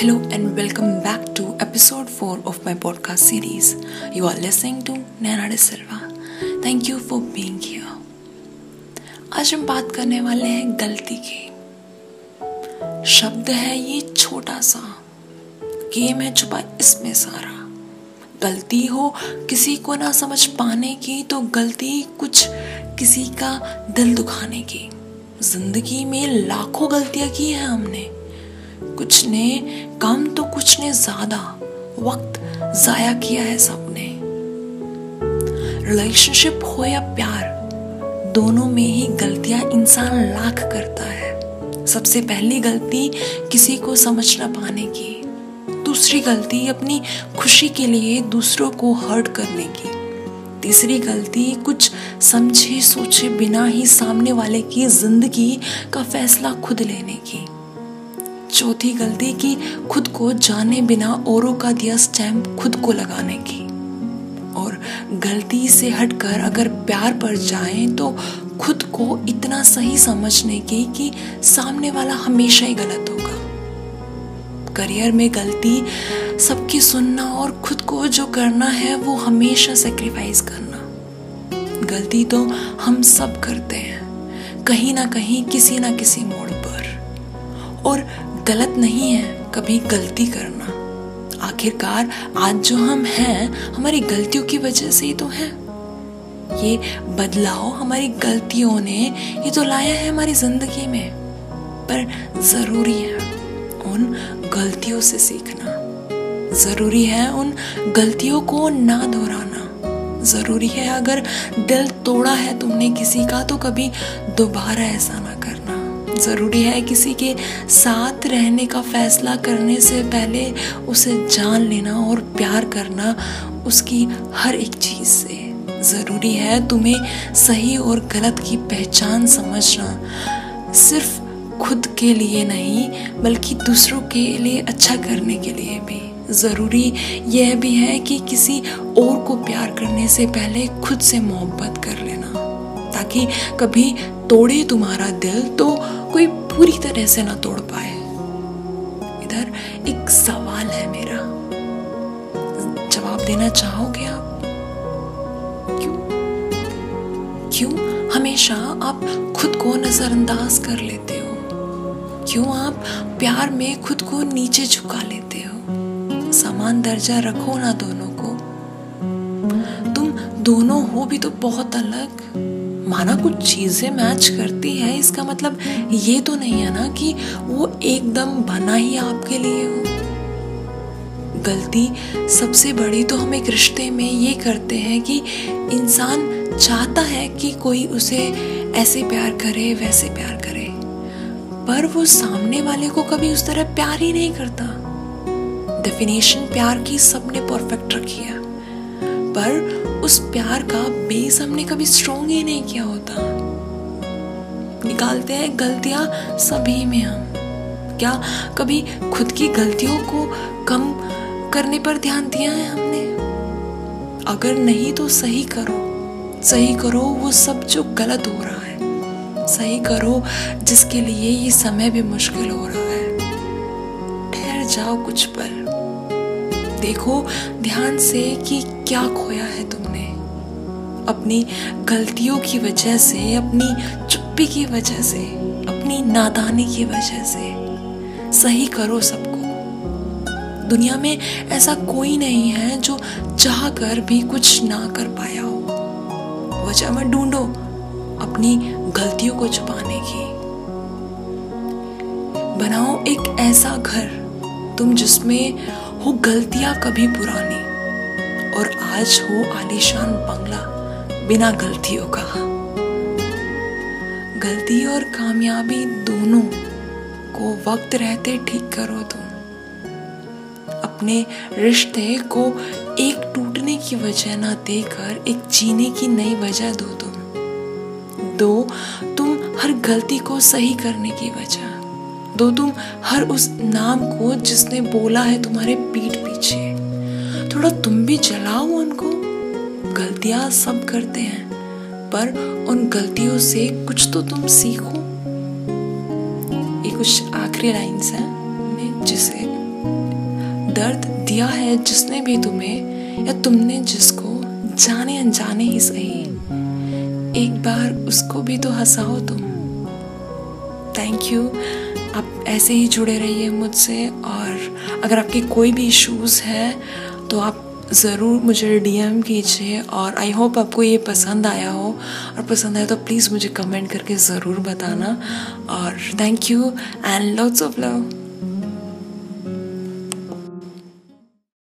Hello and welcome back to episode 4 of my podcast series. You are listening to Nana De Silva. Thank you for being here. आज हम बात करने वाले हैं गलती की शब्द है ये छोटा सा गेम है छुपा इसमें सारा गलती हो किसी को ना समझ पाने की तो गलती कुछ किसी का दिल दुखाने की ज़िंदगी में लाखों गलतियाँ की हैं हमने कुछ ने, कम तो कुछ ने ज़्यादा, वक्त जाया किया है सबने। रिलेशनशिप हो या प्यार, दोनों में ही गलतियाँ इंसान लाख करता है। सबसे पहली गलती किसी को समझ ना पाने की। दूसरी गलती अपनी खुशी के लिए दूसरों को हर्ट करने की। तीसरी गलती कुछ समझे सोचे बिना ही सामने वाले की ज़िंदगी का फैसला खुद लेने की। चौथी गलती की, खुद को जाने बिना औरों का दिया स्टैम्प खुद को लगाने की। और गलती से हटकर अगर प्यार पर जाए तो खुद को इतना सही समझने की कि सामने वाला हमेशा ही गलत होगा। करियर में गलती सबकी सुनना और खुद को जो करना है, वो हमेशा सेक्रीफाइस करना। गलती तो हम सब करते हैं, कहीं ना कहीं किसी ना किसी मोड़ पर। और गलत नहीं है कभी गलती करना। आखिरकार आज जो हम हैं, हमारी गलतियों की वजह से ही तो हैं। ये बदलाव हमारी गलतियों ने, ये तो लाया है हमारी ज़िंदगी में। पर ज़रूरी है उन गलतियों से सीखना। ज़रूरी है उन गलतियों को ना दोहराना। ज़रूरी है अगर दिल तोड़ा है तुमने किसी का तो कभी दोबारा ऐसा ना करना ज़रूरी है किसी के साथ रहने का फैसला करने से पहले उसे जान लेना और प्यार करना उसकी हर एक चीज़ से ज़रूरी है। तुम्हें सही और गलत की पहचान समझना सिर्फ़ खुद के लिए नहीं, बल्कि दूसरों के लिए अच्छा करने के लिए भी। ज़रूरी यह भी है कि किसी और को प्यार करने से पहले खुद से मोहब्बत कर लेना। ताकि कभी तोड़े तुम्हारा दिल तो कोई पूरी तरह से ना तोड़ पाए। इधर एक सवाल है मेरा। जवाब देना चाहोगे आप? क्यों? क्यों हमेशा आप खुद को नजरअंदाज कर लेते हो? क्यों आप प्यार में खुद को नीचे झुका लेते हो? समान दर्जा रखो ना दोनों को। तुम दोनों हो भी तो बहुत अलग। माना कुछ चीज़ें मैच करती है, इसका मतलब ये तो नहीं है ना कि वो एकदम बना ही आपके लिए हो। गलती सबसे बड़ी तो हम एक रिश्ते में ये करते हैं कि इंसान चाहता है कि कोई उसे ऐसे प्यार करे, वैसे प्यार करे, पर वो सामने वाले को कभी उस तरह प्यार ही नहीं करता। डेफिनेशन प्यार की सबने परफेक्ट रखी है। पर उस प्यार का बेस हमने कभी स्ट्रोंग ही नहीं किया होता। निकालते हैं गलतियाँ सभी में हम। क्या कभी खुद की गलतियों को कम करने पर ध्यान दिया है हमने? अगर नहीं तो सही करो। सही करो वो सब जो गलत हो रहा है। सही करो जिसके लिए ये समय भी मुश्किल हो रहा है। ठहर जाओ कुछ पर देखो ध्यान से कि क्या खोया है तुमने अपनी गलतियों की वजह से, अपनी चुप्पी की वजह से, अपनी नादानी की वजह से सही करो सबको। दुनिया में ऐसा कोई नहीं है जो चाह कर भी कुछ ना कर पाया हो। वजह मत ढूंढो अपनी गलतियों को छुपाने की। बनाओ एक ऐसा घर, तुम जिसमें हो गलतियाँ कभी पुरानी, और आज हो आलीशान बंगला। बिना गलतियों का। गलती और कामयाबी दोनों को वक्त रहते ठीक करो तुम। अपने रिश्ते को एक टूटने की वजह ना देकर एक जीने की नई वजह दो तुम। दो, तुम हर गलती को सही करने की वजह। दो, तुम हर उस नाम को जिसने बोला है तुम्हारे पीठ पीछे। थोड़ा तुम भी जलाओ उनको। गलतियाँ सब करते हैं, पर उन गलतियों से कुछ तो तुम सीखो। ये कुछ आखिरी लाइन्स हैं जिसे दर्द दिया है जिसने भी तुम्हें, या तुमने जिसको जाने अनजाने ही सही। एक बार उसको भी तो हंसाओ तुम। थैंक यू आप ऐसे ही जुड़े रहिए मुझसे, और अगर आपके कोई भी इश्यूज़ हैं तो आप ज़रूर मुझे डीएम कीजिए और आई होप आपको ये पसंद आया हो। और पसंद आया तो प्लीज़ मुझे कमेंट करके ज़रूर बताना। और thank you and lots of love